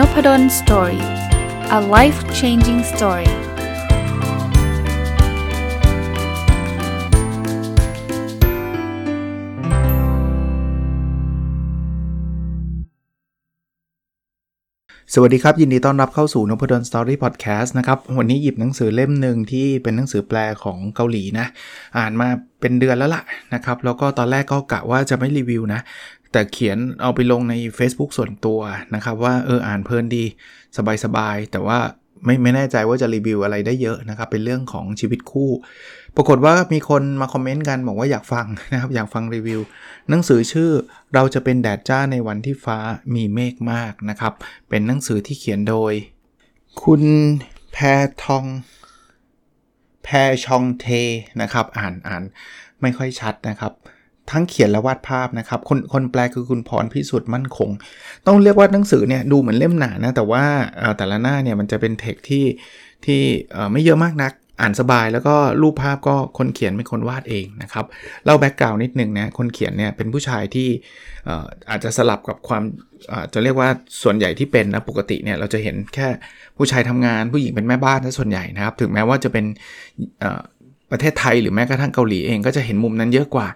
Nopadol Story a life changing story สวัสดีครับ ยินดีต้อนรับเข้าสู่นพดล Story พอดแคสต์นะครับ วันนี้หยิบหนังสือเล่มหนึ่งที่เป็นหนังสือแปลของเกาหลีนะ อ่านมาเป็นเดือนแล้วล่ะนะครับ แล้วก็ตอนแรกก็กะว่าจะไม่รีวิวนะ แต่เขียนเอาไปลงใน Facebook ส่วนตัวนะครับ ว่าเอออ่านเพลินดีสบายๆ แต่ว่าไม่ไม่แน่ใจว่าจะรีวิวอะไรได้เยอะนะครับ เป็นเรื่องของชีวิตคู่ ปรากฏว่ามีคนมาคอมเมนต์กันบอกว่าอยากฟังนะครับ อยากฟังรีวิว หนังสือชื่อเราจะเป็นแดดจ้าในวันที่ฟ้ามีเมฆมากนะครับ เป็นหนังสือที่เขียนโดย คุณแพทอง แพชองเทนะครับ อ่านอ่านไม่ค่อยชัดนะครับ ทั้งเขียนและวาดภาพนะครับคนคนแปลคือคุณพรพิสุทธิ์มั่นคง ต้องเรียกว่าหนังสือเนี่ยดูเหมือนเล่มหนานะแต่ว่าแต่ละหน้าเนี่ยมันจะเป็นเทคที่ที่ไม่เยอะมากนัก อ่านสบายแล้วก็รูปภาพก็คนเขียนเป็นคนวาดเองนะครับเล่าแบ็กกราวน์นิดนึงนะคนเขียนเนี่ยเป็นผู้ชายที่อาจจะสลับกับความจะเรียกว่าส่วนใหญ่ที่เป็นนะปกติเนี่ยเราจะเห็นแค่ผู้ชายทำงานผู้หญิงเป็นแม่บ้านนะส่วนใหญ่นะครับ ถึงแม้ว่าจะเป็น ประเทศไทยหรือแม้กระทั่งเกาหลีเองก็จะเห็นมุมนั้นเยอะกว่า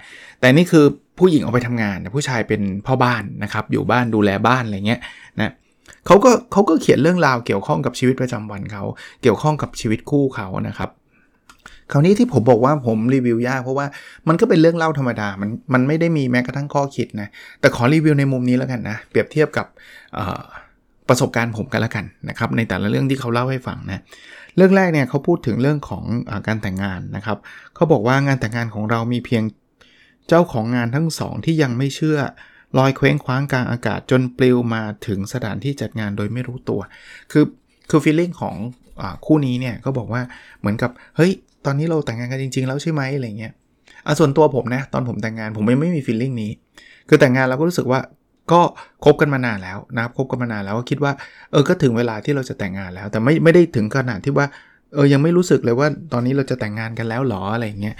แต่นี่คือผู้หญิงออกไปทำงานผู้ชายเป็นพ่อบ้านนะครับอยู่บ้านดูแลบ้านอะไรเงี้ยนะเขาก็เขาก็เขียนเรื่องราวเกี่ยวข้องกับชีวิตประจำวันเขาเกี่ยวข้องกับชีวิตคู่เขานะครับคราวนี้ที่ผมบอกว่าผมรีวิวยากเพราะว่ามันก็เป็นเรื่องเล่าธรรมดา มันมันไม่ได้มีแม้กระทั่งข้อคิดนะแต่ขอรีวิวในมุมนี้แล้วกันนะเปรียบเทียบกับประสบการณ์ผมกันแล้วกันนะครับในแต่ละเรื่องที่เขาเล่าให้ฟังนะ เรื่องแรกเนี่ยเขาพูดถึงเรื่องของอการแต่งงานนะครับเขาบอกว่างานแต่งงานของเรามีเพียงเจ้าของงานทั้งสองที่ยังไม่เชื่อลอยเคว้งคว้างกลางอากาศจนปลิวมาถึงสถานที่จัดงานโดยไม่รู้ตัว คือคือฟีลลิ่งของอคู่นี้เนี่ยก็บอกว่าเหมือนกับเฮ้ยตอนนี้เราแต่งงานกันจริง ๆ แล้วใช่ไหมอะไรเงี้ยอะส่วนตัวผมนะตอนผมแต่งงานผมไม่ไม่มีฟีลลิ่งนี้ คือแต่งงานเราก็รู้สึกว่า ก็คบกันมานานแล้วนะครับคบกันมานานแล้วก็คิดว่าเออก็ถึงเวลาที่เราจะแต่งงานแล้ว แต่ไม่ไม่ได้ถึงขนาดที่ว่าเออยังไม่รู้สึกเลยว่าตอนนี้เราจะแต่งงานกันแล้วหรออะไรเงี้ย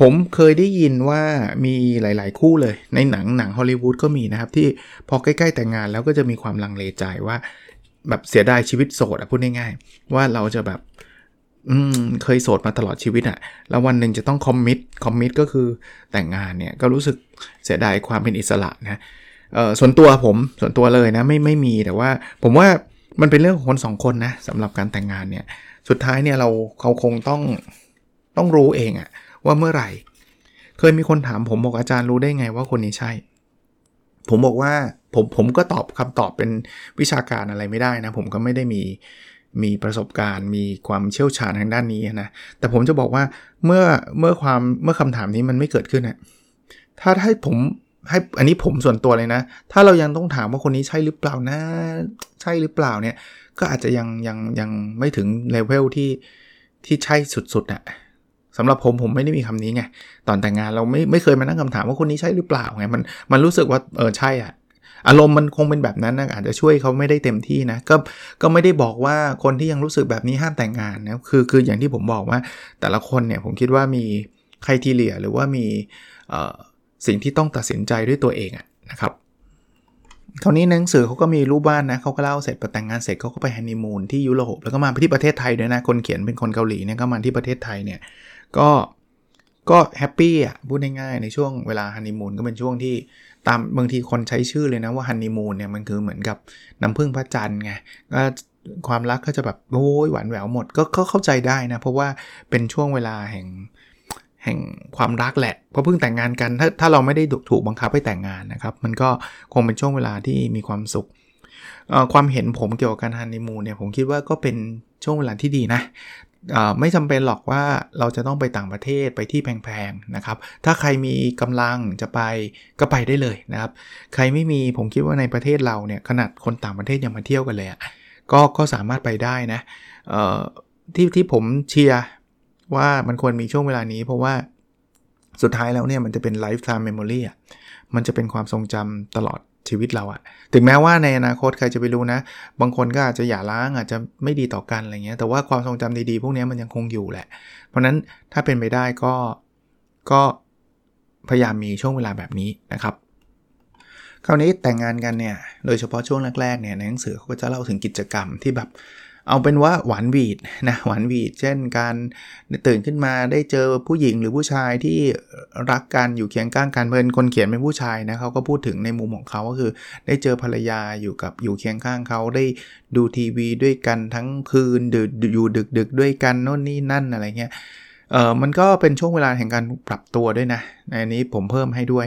ผมเคยได้ยินว่ามีหลาย ๆ คู่เลย ในหนังหนังฮอลลีวูดก็มีนะครับ ที่พอใกล้ ๆ แต่งงานแล้วก็จะมีความลังเลใจว่าแบบเสียดายชีวิตโสดอะพูดง่ายๆว่าเราจะแบบอืมเคยโสดมาตลอดชีวิตอะแล้ววันหนึ่งจะต้องคอมมิตคอมมิตก็คือแต่งงานเนี่ยก็รู้สึกเสียดายความเป็นอิสระนะ เออส่วนตัวผมส่วนตัวเลยนะไม่ไม่มีแต่ว่าผมว่ามันเป็นเรื่องของคนสองคนนะสำหรับการแต่งงานเนี่ยสุดท้ายเนี่ยเราเขาคงต้องต้องรู้เองอะว่าเมื่อไหร่ เคยมีคนถามผมบอกอาจารย์รู้ได้ไงว่าคนนี้ใช่ ผมบอกว่าผมผมก็ตอบคำตอบเป็นวิชาการอะไรไม่ได้นะ ผมก็ไม่ได้มีมีประสบการณ์ มีความเชี่ยวชาญทางด้านนี้นะแต่ผมจะบอกว่าเมื่อเมื่อความเมื่อคำถามนี้มันไม่เกิดขึ้นนะถ้าให้ผม ให้อันนี้ผมส่วนตัวเลยนะ ถ้าเรายังต้องถามว่าคนนี้ใช่หรือเปล่านะ ใช่หรือเปล่าเนี่ย ก็อาจจะยังยังยังไม่ถึงเลเวลที่ที่ใช่สุดๆอะ่ะสำหรับผมผมไม่ได้มีคำนี้ไง ตอนแต่งงานเราไม่ไม่เคยมานั่งคำถามว่าคนนี้ใช่หรือเปล่าไงมันมันรู้สึกว่าเออใช่อะ่ะอารมณ์มันคงเป็นแบบนั้นนะอาจจะช่วยเขาไม่ได้เต็มที่นะก็ก็ไม่ได้บอกว่าคนที่ยังรู้สึกแบบนี้ห้ามแต่งงานนะคือคืออย่างที่ผมบอกว่าแต่ละคนเนี่ยผมคิดว่ามี criteria หรือว่ามีเอ่อ สิ่งที่ต้องตัดสินใจด้วยตัวเองอะนะครับคราวนี้หนังสือเขาก็มีรูปบ้านนะเขาก็เล่าเสร็จพอแต่งงานเสร็จเขาก็ไปฮันนีมูนที่ยุโรปแล้วก็มาที่ประเทศไทยด้วยนะ คนเขียนเป็นคนเกาหลีเนี่ยก็มาที่ประเทศไทยเนี่ยก็ก็ happy อะพูดง่ายๆในช่วงเวลาฮันนีมูนก็เป็นช่วงที่ตามบางทีคนใช้ชื่อเลยนะว่าฮันนีมูนเนี่ยมันคือเหมือนกับน้ำพึ่งพระจันทร์ไงก็ความรักก็จะแบบโอ้ยหวานแหววหมดก็เข้าใจได้นะ เพราะว่าเป็นช่วงเวลาแห่ง แห่งความรักแหละ เพราะเพิ่งแต่งงานกัน ถ้าถ้าเราไม่ได้ถูกบังคับให้แต่งงานนะครับ มันก็คงเป็นช่วงเวลาที่มีความสุข ความเห็นผมเกี่ยวกับการฮันนีมูนเนี่ยผมคิดว่าก็เป็นช่วงเวลาที่ดีนะไม่จำเป็นหรอกว่าเราจะต้องไปต่างประเทศไปที่แพงๆนะครับ ถ้าใครมีกำลังจะไปก็ไปได้เลยนะครับ ใครไม่มีผมคิดว่าในประเทศเราเนี่ยขนาดคนต่างประเทศยังมาเที่ยวกันเลยอะก็ก็สามารถไปได้นะที่ที่ผมเชียร์ ว่ามันควรมีช่วงเวลานี้ เพราะว่าสุดท้ายแล้วเนี่ยมันจะเป็น lifetime memory อะมันจะเป็นความทรงจำตลอดชีวิตเราอะถึงแม้ว่าในอนาคตใครจะไปรู้นะ บางคนก็อาจจะหย่าร้างอาจจะไม่ดีต่อกันอะไรเงี้ย แต่ว่าความทรงจำดีๆ พวกนี้มันยังคงอยู่แหละ เพราะนั้นถ้าเป็นไปได้ก็ก็พยายามมีช่วงเวลาแบบนี้นะครับ คราวนี้แต่งงานกันเนี่ย โดยเฉพาะช่วงแรกๆเนี่ยในหนังสือเขาก็จะเล่าถึงกิจกรรมที่แบบ เอาเป็นว่าหวานวีดนะหวานวีด เช่นการตื่นขึ้นมาได้เจอผู้หญิงหรือผู้ชายที่รักกันอยู่เคียงข้างกันเป็นคนเขียนเป็นผู้ชายนะเขาก็พูดถึงในมุมของเขาก็คือ ได้เจอภรรยาอยู่กับอยู่เคียงข้างเขาได้ดูทีวีด้วยกันทั้งคืนดึกอยู่ดึกดึกด้วยกันโน่นนี่นั่นอะไรเงี้ยเออมันก็เป็นช่วงเวลาแห่งการปรับตัวด้วยนะในนี้ผมเพิ่มให้ด้วย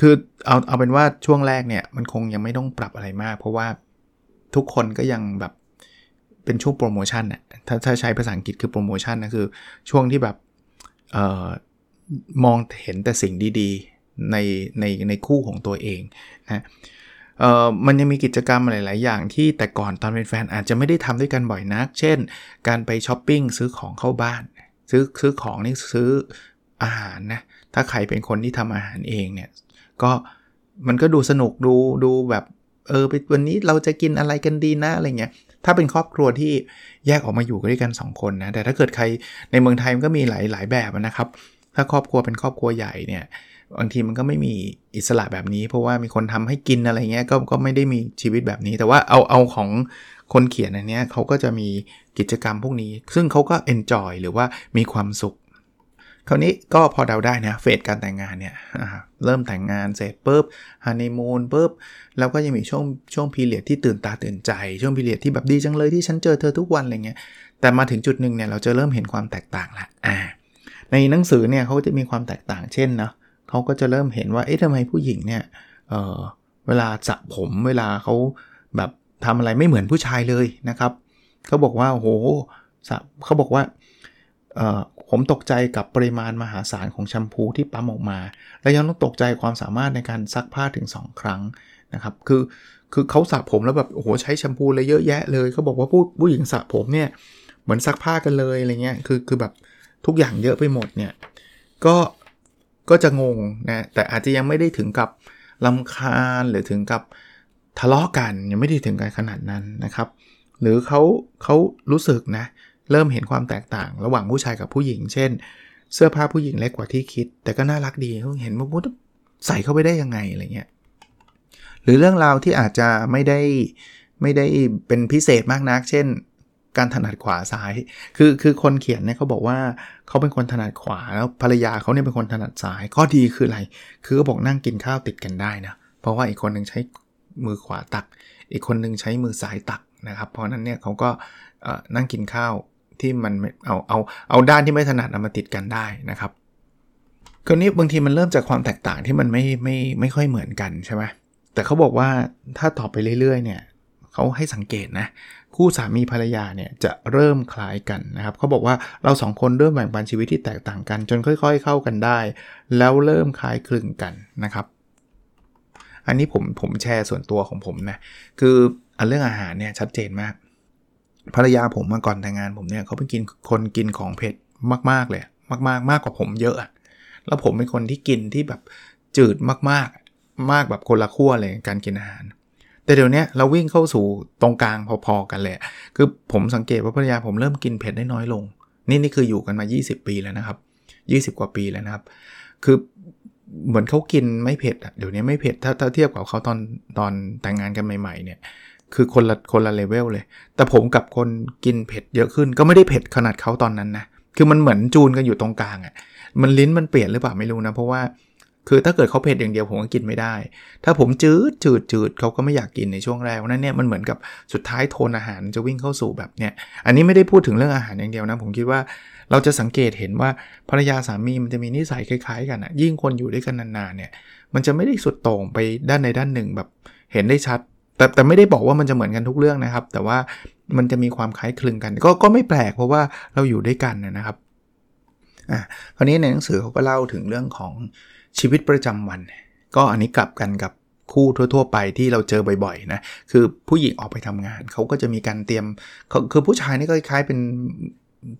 คือเอาเอาเป็นว่าช่วงแรกเนี่ยมันคงยังไม่ต้องปรับอะไรมาก เพราะว่าทุกคนก็ยังแบบ เป็นช่วงโปรโมชั่นน่ะถ้าถ้าใช้ภาษาอังกฤษคือโปรโมชั่นนะคือช่วงที่แบบเอ่อมองเห็นแต่สิ่งดีๆในในในคู่ของตัวเองนะเอ่อมันยังมีกิจกรรมหลาย ๆ อย่างที่แต่ก่อนตอนเป็นแฟนอาจจะไม่ได้ทำด้วยกันบ่อยนัก เช่น การไปช้อปปิ้งซื้อของเข้าบ้าน ซื้อซื้อของนี่ซื้ออาหารนะ ถ้าใครเป็นคนที่ทำอาหารเองเนี่ย ก็มันก็ดูสนุกดูดูแบบเออวันนี้เราจะกินอะไรกันดีนะอะไรเงี้ย ถ้าเป็นครอบครัวที่แยกออกมาอยู่กันด้วยกัน 2 คนนะ แต่ถ้าเกิดใครในเมืองไทยมันก็มีหลายหลายแบบนะครับ ถ้าครอบครัวเป็นครอบครัวใหญ่เนี่ยบางทีมันก็ไม่มีอิสระแบบนี้ เพราะว่ามีคนทำให้กินอะไรเงี้ยก็ก็ไม่ได้มีชีวิตแบบนี้ แต่ว่าเอาเอาของคนเขียนอันเนี้ยเขาก็จะมีกิจกรรมพวกนี้ ซึ่งเขาก็เอนจอยหรือว่ามีความสุข คราวนี้ก็พอเดาได้นะเฟสการแต่งงานเนี่ยเริ่มแต่งงานเสร็จปุ๊บฮันนีมูนปุ๊บแล้วก็ยังมีช่วงช่วงพีเรียดที่ตื่นตาตื่นใจ ช่วงพีเรียดที่แบบดีจังเลยที่ฉันเจอเธอทุกวันอะไรเงี้ยแต่มาถึงจุดหนึ่งเนี่ยเราจะเริ่มเห็นความแตกต่างละอ่าในหนังสือเนี่ยเขาจะมีความแตกต่างเช่นนะเขาก็จะเริ่มเห็นว่าเอ๊ะทำไมผู้หญิงเนี่ยเออเวลาสระผมเวลาเขาแบบทำอะไรไม่เหมือนผู้ชายเลยนะครับเขาบอกว่าโอ้โหเขาบอกว่า ผมตกใจกับปริมาณมหาศาลของแชมพูที่ปั๊มออกมา และยังต้องตกใจความสามารถในการซักผ้าถึง 2 ครั้งนะครับคือคือเขาสระผมแล้วแบบโอ้โหใช้แชมพูเลยเยอะแยะเลยเขาบอกว่าผู้ผู้หญิงสระผมเนี่ยเหมือนซักผ้ากันเลยอะไรเงี้ยคือคือแบบทุกอย่างเยอะไปหมดเนี่ยก็ก็จะงงนะแต่อาจจะยังไม่ได้ถึงกับลำคาญหรือถึงกับทะเลาะกันยังไม่ได้ถึงกันขนาดนั้นนะครับ หรือเขาเขารู้สึกนะเเริ่มเห็นความแตกต่าง ระหว่างผู้ชายกับผู้หญิง เช่น เสื้อผ้าผู้หญิงเล็กกว่าที่คิด แต่ก็น่ารักดีเห็นว่าพุทใส่เข้าไปได้ยังไงอะไรเงี้ยหรือเรื่องราวที่อาจจะไม่ได้ไม่ได้เป็นพิเศษมากนัก เช่น การถนัดขวาซ้าย คือคือคนเขียนเนี่ยเขาบอกว่าเขาเป็นคนถนัดขวาแล้วภรรยาเขาเนี่ยเป็นคนถนัดซ้าย ข้อดีคืออะไร คือเขาบอกนั่งกินข้าวติดกันได้นะ เพราะว่าอีกคนหนึ่งใช้มือขวาตัก อีกคนหนึ่งใช้มือซ้ายตักนะครับ เพราะนั้นเนี่ยเขาก็นั่งกินข้าว ที่มันเอาเอาเอาด้านที่ไม่ถนัดมาติดกันได้นะครับคราวนี้บางทีมันเริ่มจากความแตกต่างที่มันไม่ไม่ไม่ค่อยเหมือนกันใช่ไหมแต่เขาบอกว่าถ้าต่อไปเรื่อยๆเนี่ยเขาให้สังเกตนะคู่สามีภรรยาเนี่ยจะเริ่มคล้ายกันนะครับเขาบอกว่าเราสองคนเริ่มแบ่งปันชีวิตที่แตกต่างกัน จนค่อย ๆ เข้ากันได้ แล้วเริ่มคล้ายคลึงกันนะครับ อันนี้ผมผมแชร์ส่วนตัวของผมนะคืออันเรื่องอาหารเนี่ยชัดเจนมาก ภรรยาผมมาก่อนแต่งงานผมเนี่ยเขาเป็นกินคนกินของเผ็ดมากๆเลยมากๆมากกว่าผมเยอะ แล้วผมเป็นคนที่กินที่แบบจืดมากๆ มากแบบคนละขั้วเลยการกินอาหาร แต่เดี๋ยวนี้เราวิ่งเข้าสู่ตรงกลางพอๆกันเลยคือผมสังเกตว่าภรรยาผมเริ่มกินเผ็ดได้น้อยลง นี่นี่คืออยู่กันมา 20 ปีแล้วนะครับ 20 กว่าปีแล้วนะครับ คือเหมือนเขากินไม่เผ็ดอะเดี๋ยวนี้ไม่เผ็ดถ้าถ้าเทียบกับเขาตอนตอนแต่งงานกันใหม่ ๆ เนี่ย คือคนละคนละเลเวลเลย แต่ผมกับคนกินเผ็ดเยอะขึ้นก็ไม่ได้เผ็ดขนาดเขาตอนนั้นนะ คือมันเหมือนจูนกันอยู่ตรงกลางอะ่ะ มันลิ้นมันเปลี่ยนหรือเปล่าไม่รู้นะ เพราะว่า คือถ้าเกิดเขาเผ็ดอย่างเดียวผมก็กินไม่ได้ ถ้าผมจืดจืดจืดเขาก็ไม่อยากกินในช่วงแรกนั้นเนี่ยมันเหมือนกับสุดท้ายโทนอาหารจะวิ่งเข้าสู่แบบเนี้ย อันนี้ไม่ได้พูดถึงเรื่องอาหารอย่างเดียวนะ ผมคิดว่าเราจะสังเกตเห็นว่าภรรยาสามีมันจะมีนิสัยคล้ายๆ กันอะ ยิ่งคนอยู่ด้วยกันนานๆเนี่ย มันจะไม่ได้สุดโต่งไปด้านในด้านหนึ่งแบบเห็นได้ชัด แต่แต่ไม่ได้บอกว่ามันจะเหมือนกันทุกเรื่องนะครับ แต่ว่ามันจะมีความคล้ายคลึงกัน ก็ก็ไม่แปลกเพราะว่าเราอยู่ด้วยกันนะครับอะคราวนี้ในหนังสือเขาก็เล่าถึงเรื่องของชีวิตประจำวัน ก็อันนี้กลับกันกับคู่ทั่ว ๆ ไปที่เราเจอบ่อยๆนะคือผู้หญิงออกไปทำงานเขาก็จะมีการเตรียมคือผู้ชายนี่ก็คล้ายเป็น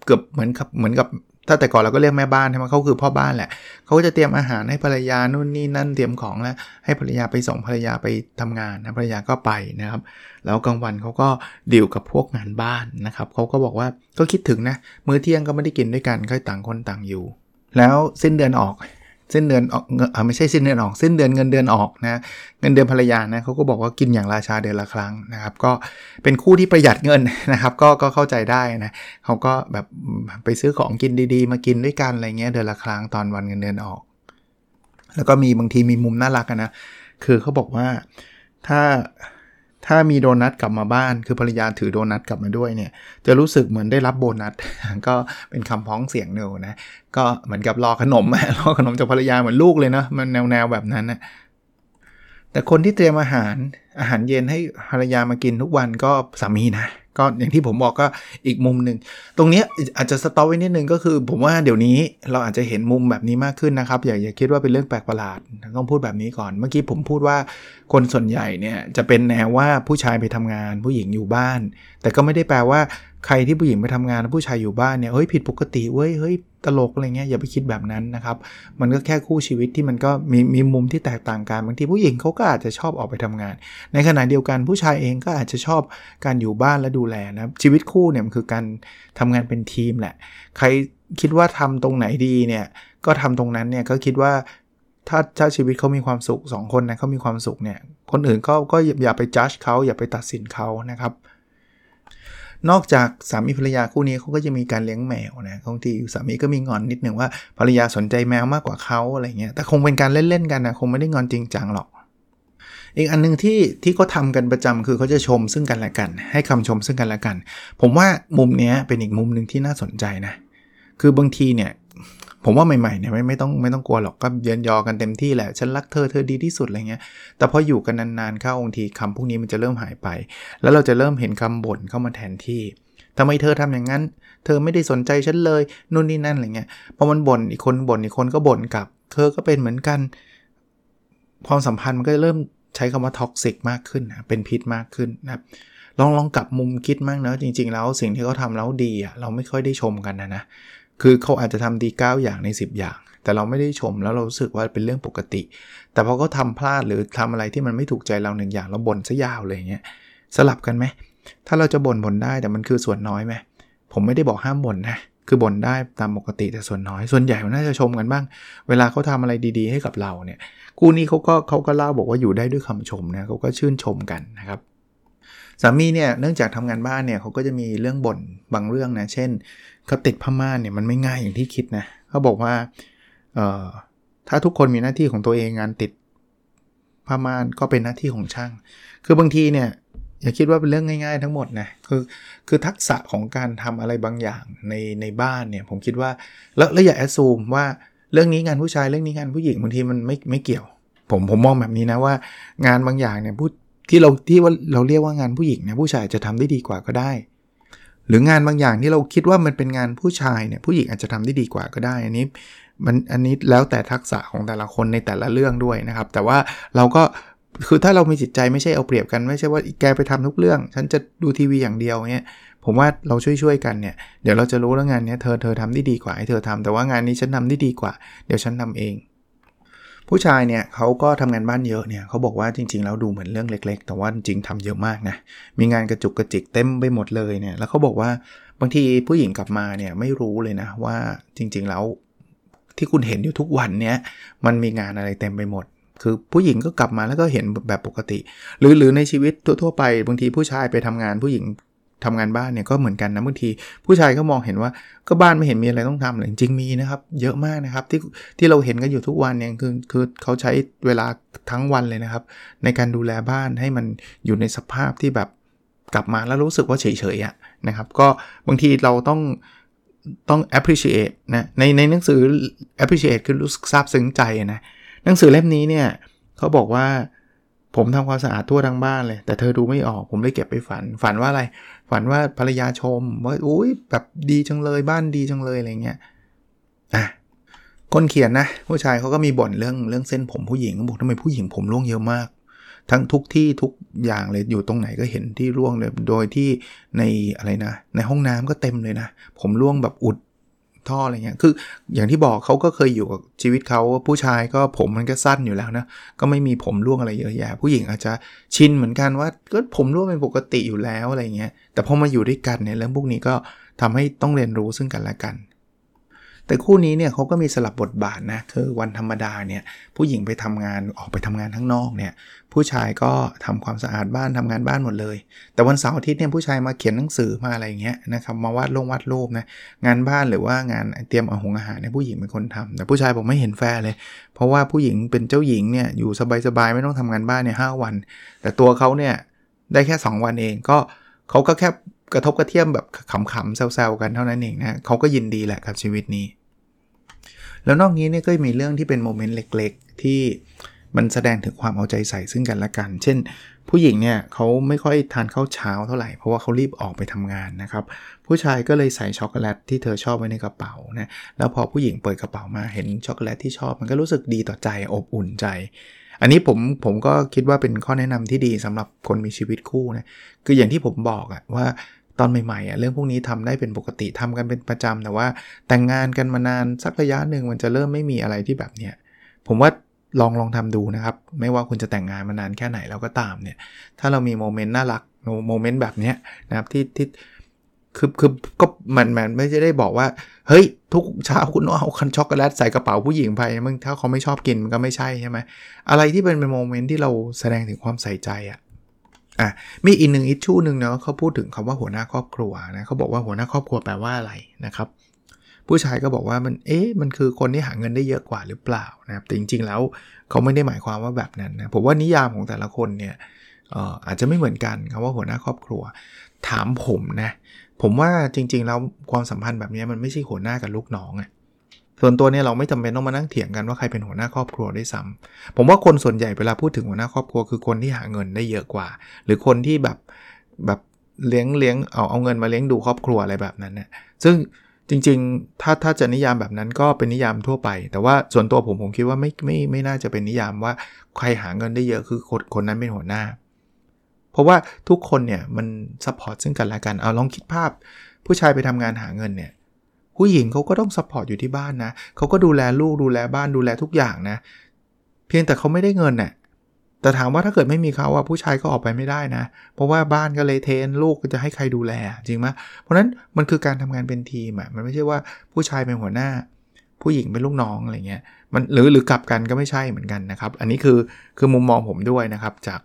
เกือบเหมือนกับเหมือนกับ ถ้าแต่ก่อนเราก็เรียกแม่บ้านใช่ไหมเขาคือพ่อบ้านแหละเขาก็จะเตรียมอาหารให้ภรรยานู่นนี่นั่นเตรียมของแล้วให้ภรรยาไปส่งภรรยาไปทำงานนะภรรยาก็ไปนะครับ แล้วกลางวันเขาก็ดิวกับพวกงานบ้านนะครับเขาก็บอกว่าก็คิดถึงนะมื้อเที่ยงก็ไม่ได้กินด้วยกันก็ต่างคนต่างอยู่ แล้วสิ้นเดือนออก สิ้นเดือนออกเอ่าไม่ใช่สิ้นเดือนออก สิ้นเดือนเงินเดือนออกนะเงินเดือนภรรยานะเขาก็บอกว่ากินอย่างราชาเดือนละครั้งนะครับ ก็เป็นคู่ที่ประหยัดเงินนะครับ ก็ก็เข้าใจได้นะเขาก็แบบไปซื้อของกินดีๆ มากินด้วยกันอะไรเงี้ยเดือนละครั้งตอนวันเงินเดือนออก แล้วก็มีบางทีมีมุมน่ารักนะคือเขาบอกว่าถ้า ถ้ามีโดนัทกลับมาบ้าน คือภรรยาถือโดนัทกลับมาด้วยเนี่ย จะรู้สึกเหมือนได้รับโบนัส ก็เป็นคำพ้องเสียงเนวนะ ก็เหมือนกับรอขนมรอขนมจากภรรยาเหมือนลูกเลยเนาะมันแนวแนวแบบนั้นนะแต่คนที่เตรียมอาหารอาหารเย็นให้ภรรยามากินทุกวันก็สามีนะ ก็อย่างที่ผมบอกก็อีกมุมหนึ่ง ตรงนี้อาจจะสต็อปไว้นิดนึงก็คือ ผมว่าเดี๋ยวนี้เราอาจจะเห็นมุมแบบนี้มากขึ้นนะครับ อย่าอย่าคิดว่าเป็นเรื่องแปลกประหลาด ต้องพูดแบบนี้ก่อน เมื่อกี้ผมพูดว่าคนส่วนใหญ่เนี่ยจะเป็นแนวว่าผู้ชายไปทำงาน ผู้หญิงอยู่บ้าน แต่ก็ไม่ได้แปลว่าใครที่ผู้หญิงไปทำงานผู้ชายอยู่บ้านเนี่ยเฮ้ยผิดปกติเว้ยเฮ้ย ตลกอะไรเงี้ยอย่าไปคิดแบบนั้นนะครับ มันก็แค่คู่ชีวิตที่มันก็มีมีมุมที่แตกต่างกันบางทีผู้หญิงเขาก็อาจจะชอบออกไปทำงาน ในขณะเดียวกันผู้ชายเองก็อาจจะชอบการอยู่บ้านและดูแลนะชีวิตคู่เนี่ยมันคือการทำงานเป็นทีมแหละ ใครคิดว่าทำตรงไหนดีเนี่ยก็ทำตรงนั้นเนี่ยก็คิดว่าถ้าถ้าชีวิตเขามีความสุข 2 คนนะเขามีความสุขเนี่ยคนอื่นก็ก็อย่าไปจัดเขาอย่าไปตัดสินเขานะครับ นอกจากสามีภรรยาคู่นี้เขาก็จะมีการเลี้ยงแมวนะบางทีสามีก็มีงอนนิดหนึ่งว่าภรรยาสนใจแมวมากกว่าเขาอะไรเงี้ยแต่คงเป็นการเล่นๆกันนะคงไม่ได้งอนจริงจังหรอก อีกอันนึงที่ที่เขาทากันประจำคือเขาจะชมซึ่งกันและกัน ให้คำชมซึ่งกันและกัน ผมว่ามุมนี้เป็นอีกมุมหนึ่งที่น่าสนใจนะคือบางทีเนี่ย ผมว่าใหม่ๆเนี่ยไม่ไม่ต้องไม่ต้องกลัวหรอกก็เยินยอกันเต็มที่แหละ ฉันรักเธอเธอดีที่สุดอะไรเงี้ยแต่พออยู่กันนานๆเข้าบางทีคำพวกนี้มันจะเริ่มหายไป แล้วเราจะเริ่มเห็นคำบ่นเข้ามาแทนที่ทำไมเธอทำอย่างนั้น เธอไม่ได้สนใจฉันเลยนู่นนี่นั่นอะไรเงี้ยพอมันบ่นอีกคนบ่นอีกคนก็บ่นกลับ เธอก็เป็นเหมือนกัน ความสัมพันธ์มันก็เริ่มใช้คำว่าท็อกซิกมากขึ้นนะเป็นพิษมากขึ้นนะครับลองลองกลับมุมคิดมากนะจริง ๆ แล้วสิ่งที่เขาทาแล้วดีอะเราไม่ค่อยได้ชมกันนะนะ คือเขาอาจจะทำดี 9 อย่างใน 10 อย่าง แต่เราไม่ได้ชมแล้วเรารู้สึกว่าเป็นเรื่องปกติ แต่พอเขาทาพลาดหรือทำอะไรที่มันไม่ถูกใจเราหนึ่งอย่างเราบ่นซะยาวเลยเงี้ยสลับกันไหมถ้าเราจะบ่นบ่นได้แต่มันคือส่วนน้อยไหมผมไม่ได้บอกห้ามบ่นนะคือบ่นได้ตามปกติแต่ส่วนน้อย ส่วนใหญ่มันน่าจะชมกันบ้าง เวลาเขาทาอะไรดี ๆ ให้กับเราเนี่ยกูนี้เขาก็เขาก็เล่าบอกว่าอยู่ได้ด้วยคำชมนะเขาก็ชื่นชมกันนะครับสามีเนี่ยเนื่องจากทำงานบ้านเนี่ยเขาก็จะมีเรื่องบ่นบางเรื่องนะเช่น เขาติดผ้าม่านเนี่ยมันไม่ง่ายอย่างที่คิดนะเขาบอกว่าเอ่อถ้าทุกคนมีหน้าที่ของตัวเองงานติดผ้าม่านก็เป็นหน้าที่ของช่าง คือบางทีเนี่ยอย่าคิดว่าเป็นเรื่องง่าย ๆ ทั้งหมดนะคือคือทักษะของการทำอะไรบางอย่างในในบ้านเนี่ยผมคิดว่าแล้วแล้วอย่าแอดซูมว่าเรื่องนี้งานผู้ชายเรื่องนี้งานผู้หญิงบางทีมันไม่ไม่เกี่ยว ผมผมมองแบบนี้นะว่างานบางอย่างเนี่ยผู้ที่เราที่ว่าเราเรียกว่างานผู้หญิงเนี่ยผู้ชายจะทำได้ดีกว่าก็ได้ หรืองานบางอย่างที่เราคิดว่ามันเป็นงานผู้ชายเนี่ยผู้หญิงอาจจะทำได้ดีกว่าก็ได้ อันนี้มันอันนี้แล้วแต่ทักษะของแต่ละคนในแต่ละเรื่องด้วยนะครับ แต่ว่าเราก็คือถ้าเรามีจิตใจไม่ใช่เอาเปรียบกันไม่ใช่ว่าแกไปทำทุกเรื่อง ฉันจะดูทีวีอย่างเดียวเงี้ยผมว่าเราช่วยๆกันเนี่ยเดี๋ยวเราจะรู้แล้วงานนี้เธอเธอทำได้ดีกว่าให้เธอทำแต่ว่างานนี้ฉันทาได้ดีกว่า เดี๋ยวฉันทาเอง ผู้ชายเนี่ยเขาก็ทำงานบ้านเยอะเนี่ยเขาบอกว่าจริงๆแล้วดูเหมือนเรื่องเล็ก ๆ แต่ว่าจริงทำเยอะมากนะมีงานกระจุกกระจิกเต็มไปหมดเลยเนี่ยแล้วเขาบอกว่าบางทีผู้หญิงกลับมาเนี่ยไม่รู้เลยนะว่าจริงๆแล้วที่คุณเห็นอยู่ทุกวันเนี่ยมันมีงานอะไรเต็มไปหมด คือผู้หญิงก็กลับมาแล้วก็เห็นแบบปกติ หรือหรือในชีวิตทั่วๆไปบางทีผู้ชายไปทำงานผู้หญิง ทำงานบ้านเนี่ยก็เหมือนกันนะบางที ผู้ชายก็มองเห็นว่าก็บ้านไม่เห็นมีอะไรต้องทำเลยจริงมีนะครับ เยอะมากนะครับที่ที่เราเห็นกันอยู่ทุกวันเนี่ยคือคือเขาใช้เวลาทั้งวันเลยนะครับ ในการดูแลบ้านให้มันอยู่ในสภาพที่แบบกลับมาแล้วรู้สึกว่าเฉยๆอะนะครับ ก็บางทีเราต้องต้อง appreciate นะในในหนังสือ appreciate คือรู้สึกซาบซึ้งใจนะหนังสือเล่มนี้เนี่ยเขาบอกว่าผมทำความสะอาดทั่วทั้งบ้านเลย แต่เธอดูไม่ออกผมเลยเก็บไปฝัน ฝันว่าอะไร ฝันว่าภรรยาชมว่าอุ้ยแบบดีจังเลยบ้านดีจังเลยอะไรเงี้ยอะคนเขียนนะผู้ชายเขาก็มีบ่นเรื่องเรื่องเส้นผมผู้หญิงบอกทำไมผู้หญิงผมร่วงเยอะมาก ทั้งทุกที่ทุกอย่างเลยอยู่ตรงไหนก็เห็นที่ร่วงเลยโดยที่ในอะไรนะ ในห้องน้ำก็เต็มเลยนะ ผมร่วงแบบอุด ท่ออะไรเงี้ย คืออย่างที่บอกเขาก็เคยอยู่กับชีวิตเขาผู้ชายก็ผมมันก็สั้นอยู่แล้วนะ ก็ไม่มีผมร่วงอะไรเยอะแยะ ผู้หญิงอาจจะชินเหมือนกันว่าก็ผมร่วงเป็นปกติอยู่แล้วอะไรเงี้ย แต่พอมาอยู่ด้วยกันเนี่ยเรื่องพวกนี้ก็ทำให้ต้องเรียนรู้ซึ่งกันและกัน แต่คู่นี้เนี่ยเขาก็มีสลับบทบาทนะคือวันธรรมดาเนี่ยผู้หญิงไปทำงานออกไปทำงานข้างนอกเนี่ยผู้ชายก็ทำความสะอาดบ้านทำงานบ้านหมดเลย แต่วันเสาร์อาทิตย์เนี่ยผู้ชายมาเขียนหนังสือมาอะไรเงี้ยนะครับมาวาดลงวาดรูปนะงานบ้านหรือว่างานเตรียมอาหงอาหารเนี่ยผู้หญิงเป็นคนทำแต่ผู้ชายผมไม่เห็นแฟร์เลย เพราะว่าผู้หญิงเป็นเจ้าหญิงเนี่ยอยู่สบายๆไม่ต้องทำงานบ้านเนี่ยหวัน แต่ตัวเขาเนี่ยได้แค่ 2 วันเองก็เขาก็แค่ กระทบกระเทียมแบบขำๆแซวๆกันเท่านั้นเองนะเขาก็ยินดีแหละกับชีวิตนี้ แล้วนอกนี้เนี่ยก็มีเรื่องที่เป็นโมเมนต์เล็กๆ ที่มันแสดงถึงความเอาใจใส่ซึ่งกันและกัน เช่น ผู้หญิงเนี่ยเขาไม่ค่อยทานข้าวเช้าเท่าไหร่ เพราะว่าเขารีบออกไปทำงานนะครับ ผู้ชายก็เลยใส่ช็อกโกแลตที่เธอชอบไว้ในกระเป๋านะ แล้วพอผู้หญิงเปิดกระเป๋ามาเห็นช็อกโกแลตที่ชอบมันก็รู้สึกดีต่อใจอบอุ่นใจ อันนี้ผมผมก็คิดว่าเป็นข้อแนะนำที่ดีสำหรับคนมีชีวิตคู่นะ คืออย่างที่ผมบอกอะว่า ตอนใหม่ๆอะเรื่องพวกนี้ทำได้เป็นปกติทำกันเป็นประจำแต่ว่าแต่งงานกันมานานสักระยะหนึ่งมันจะเริ่มไม่มีอะไรที่แบบเนี้ยผมว่าลองลองทำดูนะครับ ไม่ว่าคุณจะแต่งงานมานานแค่ไหนแล้วก็ตามเนี่ย ถ้าเรามี moment น่ารัก moment แบบเนี้ยนะครับที่ที่คือคือก็มันมันไม่ได้บอกว่า เฮ้ย ทุกเช้าคุณเอาคันช็อกโกแลตใส่กระเป๋าผู้หญิงไปมึงถ้าเขาไม่ชอบกินมันก็ไม่ใช่ใช่ไหมอะไรที่เป็นเป็น moment ที่เราแสดงถึงความใส่ใจอะ อะมีอีกหนึ่ง issue หนึ่งเนาะเขาพูดถึงคำว่าหัวหน้าครอบครัวนะเขาบอกว่าหัวหน้าครอบครัวแปลว่าอะไรนะครับ ผู้ชายก็บอกว่ามันเอ๊ะมันคือคนที่หาเงินได้เยอะกว่าหรือเปล่านะครับแต่จริง ๆ แล้วเขาไม่ได้หมายความว่าแบบนั้นนะผมว่านิยามของแต่ละคนเนี่ยอาจจะไม่เหมือนกันคำว่าหัวหน้าครอบครัว ถามผมนะผมว่าจริง ๆ แล้วความสัมพันธ์แบบนี้มันไม่ใช่หัวหน้ากับลูกน้องอะ ส่วนตัวเนี่ยเราไม่จำเป็นต้องมานั่งเถียงกันว่าใครเป็นหัวหน้าครอบครัวได้ซ้ำผมว่าคนส่วนใหญ่เวลาพูดถึงหัวหน้าครอบครัวคือคนที่หาเงินได้เยอะกว่า หรือคนที่แบบแบบเลี้ยงเลี้ยงเอาเอาเงินมาเลี้ยงดูครอบครัวอะไรแบบนั้นเนี่ยซึ่งจริงๆ ถ้าถ้าจะนิยามแบบนั้นก็เป็นนิยามทั่วไป แต่ว่าส่วนตัวผมผมคิดว่าไม่ไม่ไม่น่าจะเป็นนิยามว่าใครหาเงินได้เยอะคือคนคนนั้นเป็นหัวหน้า เพราะว่าทุกคนเนี่ยมัน support ซึ่งกันและกัน เอาลองคิดภาพ ผู้ชายไปทำงานหาเงินเนี่ย ผู้หญิงเขาก็ต้อง support อยู่ที่บ้านนะเขาก็ดูแลลูกดูแลบ้านดูแลทุกอย่างนะ เพียงแต่เขาไม่ได้เงินน่ะแต่ถามว่าถ้าเกิดไม่มีเขาอะผู้ชายก็ออกไปไม่ได้นะ เพราะว่าบ้านก็เลยเทนลูกก็จะให้ใครดูแลจริงไหมเพราะนั้นมันคือการทำงานเป็นทีมอะมันไม่ใช่ว่าผู้ชายเป็นหัวหน้า ผู้หญิงเป็นลูกน้องอะไรเงี้ยมันหรือหรือกลับกันก็ไม่ใช่เหมือนกันนะครับ อันนี้คือคือมุมมองผมด้วยนะครับจาก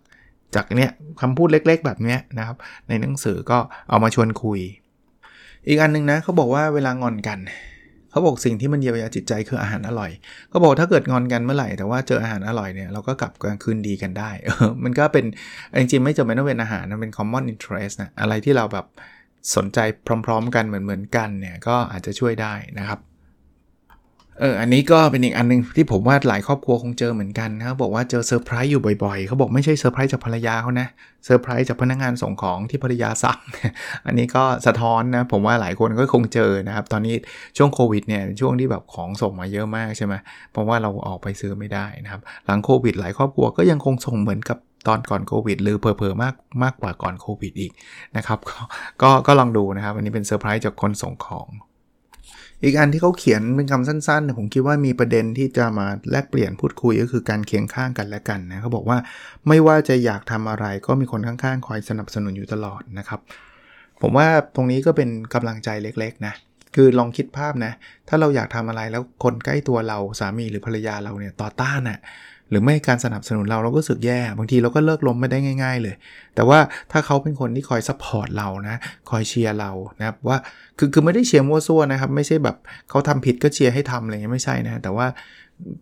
จากเนี้ยคำพูดเล็กๆ แบบเนี้ยนะครับ ในหนังสือก็เอามาชวนคุย อีกอันนึงนะเขาบอกว่าเวลางอนกันเขาบอกสิ่งที่มันเยียวยาจิตใจคืออาหารอร่อยเขาบอกถ้าเกิดงอนกันเมื่อไหร่แต่ว่าเจออาหารอร่อยเนี่ยเราก็กลับกันคืนดีกันได้เออมันก็เป็นจริงๆไม่จำเป็นต้องเป็นอาหารมันเป็น common interest นะอะไรที่เราแบบสนใจพร้อม ๆ กันเหมือนๆกันเนี่ยก็อาจจะช่วยได้นะครับ เอออันนี้ก็เป็นอีกอันนึงที่ผมว่าหลายครอบครัวคงเจอเหมือนกันนะบอกว่าเจอเซอร์ไพรส์อยู่บ่อยๆ เขาบอกไม่ใช่เซอร์ไพรส์จากภรรยาเขานะเซอร์ไพรส์จากพนักงานส่งของที่ภรรยาสั่ง อันนี้ก็สะท้อนนะ ผมว่าหลายคนก็คงเจอนะครับ ตอนนี้ช่วงโควิดเนี่ยช่วงที่แบบของส่งมาเยอะมากใช่ไหมเพราะว่าเราออกไปซื้อไม่ได้นะครับ หลังโควิด หลายครอบครัวก็ยังคงส่งเหมือนกับตอนก่อนโควิดหรือเพอๆมากมากกว่าก่อนโควิดอีกนะครับก็ก็ลองดูนะครับอันนี้เป็นเซอร์ไพรส์จากคนส่งของ อีกอันที่เขาเขียนเป็นคำสั้นๆ ผมคิดว่ามีประเด็นที่จะมาแลกเปลี่ยนพูดคุยก็คือการเคียงข้างกันและกันนะเขาบอกว่าไม่ว่าจะอยากทำอะไรก็มีคนข้างๆ คอยสนับสนุนอยู่ตลอดนะครับ ผมว่าตรงนี้ก็เป็นกำลังใจเล็กๆนะคือลองคิดภาพนะ ถ้าเราอยากทำอะไรแล้วคนใกล้ตัวเราสามีหรือภรรยาเราเนี่ยต่อต้านอะ่ะ หรือไม่การสนับสนุนเราเราก็รู้สึกแย่ บางทีเราก็เลิกล้มไปได้ง่าย ๆ เลย แต่ว่าถ้าเขาเป็นคนที่คอย support เรานะ คอยเชียร์เรานะครับว่าคือคือไม่ได้เชียร์มั่วซั่วนะครับ ไม่ใช่แบบเขาทำผิดก็เชียร์ให้ทำอะไรเงี้ยไม่ใช่นะ แต่ว่า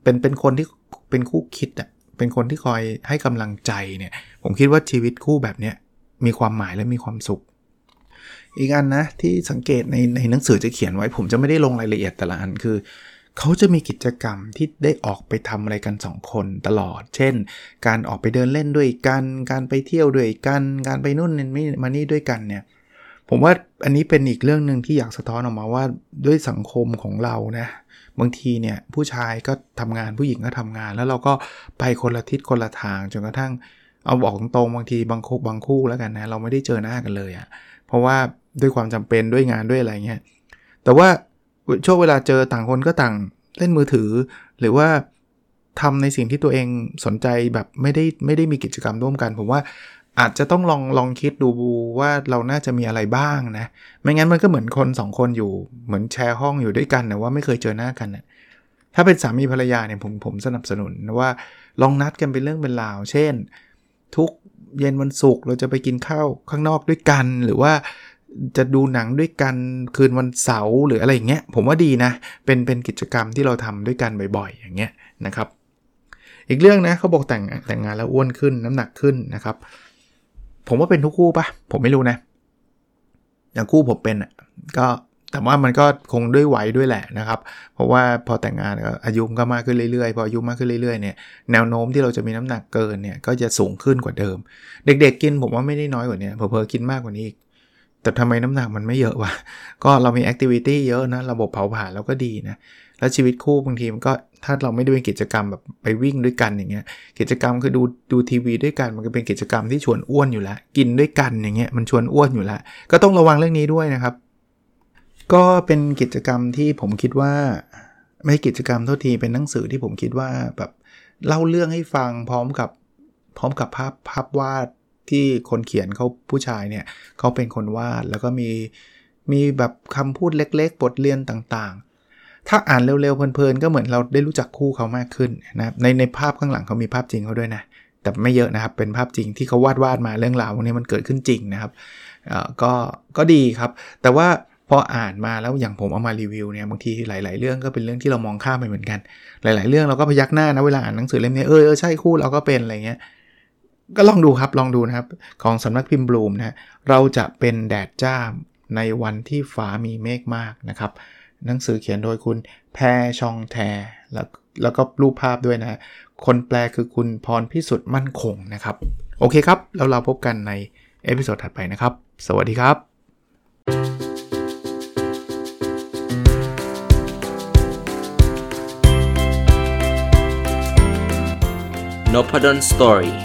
เป็นเป็นคนที่เป็นคู่คิดอะเป็นคนที่คอยให้กำลังใจเนี่ย ผมคิดว่าชีวิตคู่แบบเนี้ยมีความหมายและมีความสุข อีกอันนะที่สังเกตในในหนังสือจะเขียนไว้ ผมจะไม่ได้ลงรายละเอียดแต่ละอันคือ เขาจะมีกิจกรรมที่ได้ออกไปทำอะไรกัน2คนตลอด เช่น การออกไปเดินเล่นด้วยกัน การไปเที่ยวด้วยกัน การไปนู่นนี่มานี่ด้วยกันเนี่ย ผมว่าอันนี้เป็นอีกเรื่องหนึ่งที่อยากสะท้อนออกมาว่าด้วยสังคมของเรานะ บางทีเนี่ยผู้ชายก็ทำงานผู้หญิงก็ทำงาน แล้วเราก็ไปคนละทิศคนละทางจนกระทั่งเอาบอกตรงบางทีบางคู่บางคู่แล้วกันนะเราไม่ได้เจอหน้ากันเลยอะ่ะเพราะว่าด้วยความจำเป็นด้วยงานด้วยอะไรเงี้ยแต่ว่า ช่วงเวลาเจอต่างคนก็ต่างเล่นมือถือ หรือว่าทำในสิ่งที่ตัวเองสนใจแบบไม่ได้ไม่ได้มีกิจกรรมร่วมกัน ผมว่าอาจจะต้องลองลองคิดดูว่าเราน่าจะมีอะไรบ้างนะ ไม่งั้นมันก็เหมือนคนสองคนอยู่เหมือนแชร์ห้องอยู่ด้วยกันนะว่าไม่เคยเจอหน้ากันนะถ้าเป็นสามีภรรยาเนี่ยผมผมสนับสนุนว่าลองนัดกันเป็นเรื่องเป็นราว เช่น ทุกเย็นวันศุกร์เราจะไปกินข้าวข้างนอกด้วยกัน หรือว่า จะดูหนังด้วยกันคืนวันเสาร์หรืออะไรอย่างเงี้ยผมว่าดีนะ เป็นเป็นกิจกรรมที่เราทำด้วยกันบ่อยๆ อย่างเงี้ยนะครับ อีกเรื่องนะเขาบอกแต่งแต่งงานแล้วอ้วนขึ้นน้ำหนักขึ้นนะครับ ผมว่าเป็นทุกคู่ปะผมไม่รู้นะ อย่างคู่ผมเป็นอะก็แต่ว่ามันก็คงด้วยวัยด้วยแหละนะครับ เพราะว่าพอแต่งงานอายุก็มากขึ้นเรื่อยๆ พออายุมากขึ้นเรื่อยๆ เนี่ยแนวโน้มที่เราจะมีน้ำหนักเกินเนี่ยก็จะสูงขึ้นกว่าเดิม เด็กๆกินผมว่าไม่ได้น้อยกว่านี้เผลอๆกินมากกว่านี้อีก แต่ทำไมน้ำหนักมันไม่เยอะวะ ก็เรามีแอคทิวิตี้เยอะนะ ระบบเผาผลาญเราก็ดีนะ แล้วชีวิตคู่บางทีมันก็ถ้าเราไม่ได้เป็นกิจกรรมแบบไปวิ่งด้วยกันอย่างเงี้ย กิจกรรมคือดูดูทีวีด้วยกัน มันก็เป็นกิจกรรมที่ชวนอ้วนอยู่แล้ว กินด้วยกันอย่างเงี้ยมันชวนอ้วนอยู่แล้ว ก็ต้องระวังเรื่องนี้ด้วยนะครับ ก็เป็นกิจกรรมที่ผมคิดว่า ไม่กิจกรรมเท่าทีเป็นหนังสือที่ผมคิดว่าแบบเล่าเรื่องให้ฟังพร้อมกับพร้อมกับภาพภาพวาด ที่คนเขียนเขาผู้ชายเนี่ยเขาเป็นคนวาดแล้วก็มีมีแบบคำพูดเล็กๆ บทเรียนต่างๆ ถ้าอ่านเร็วๆ เพลินๆ ก็เหมือนเราได้รู้จักคู่เขามากขึ้นนะในในภาพข้างหลังเขามีภาพจริงเขาด้วยนะ แต่ไม่เยอะนะครับ เป็นภาพจริงที่เขาวาดวาดมาเรื่องราวพวกนี้มันเกิดขึ้นจริงนะครับก็ก็ดีครับ แต่ว่าพออ่านมาแล้วอย่างผมเอามารีวิวเนี่ยบางทีหลาย ๆ เรื่องก็เป็นเรื่องที่เรามองข้ามไปเหมือนกัน หลาย ๆ เรื่องเราก็พยักหน้านะเวลาอ่านหนังสือเล่มนี้เออเออใช่คู่เราก็เป็นอะไรเงี้ย ก็ลองดูครับลองดูนะครับ ของสำนักพิมพ์บลูมนะเราจะเป็นแดดจ้าในวันที่ฟ้ามีเมฆมากนะครับ หนังสือเขียนโดยคุณแพรชองแทแล้วแล้วก็รูปภาพด้วยนะคนแปลคือคุณพรพิสุทธิ์มั่นคงนะครับ โอเคครับ แล้วเราพบกันใน episode ถัดไปนะครับ สวัสดีครับ n o p a d o n Story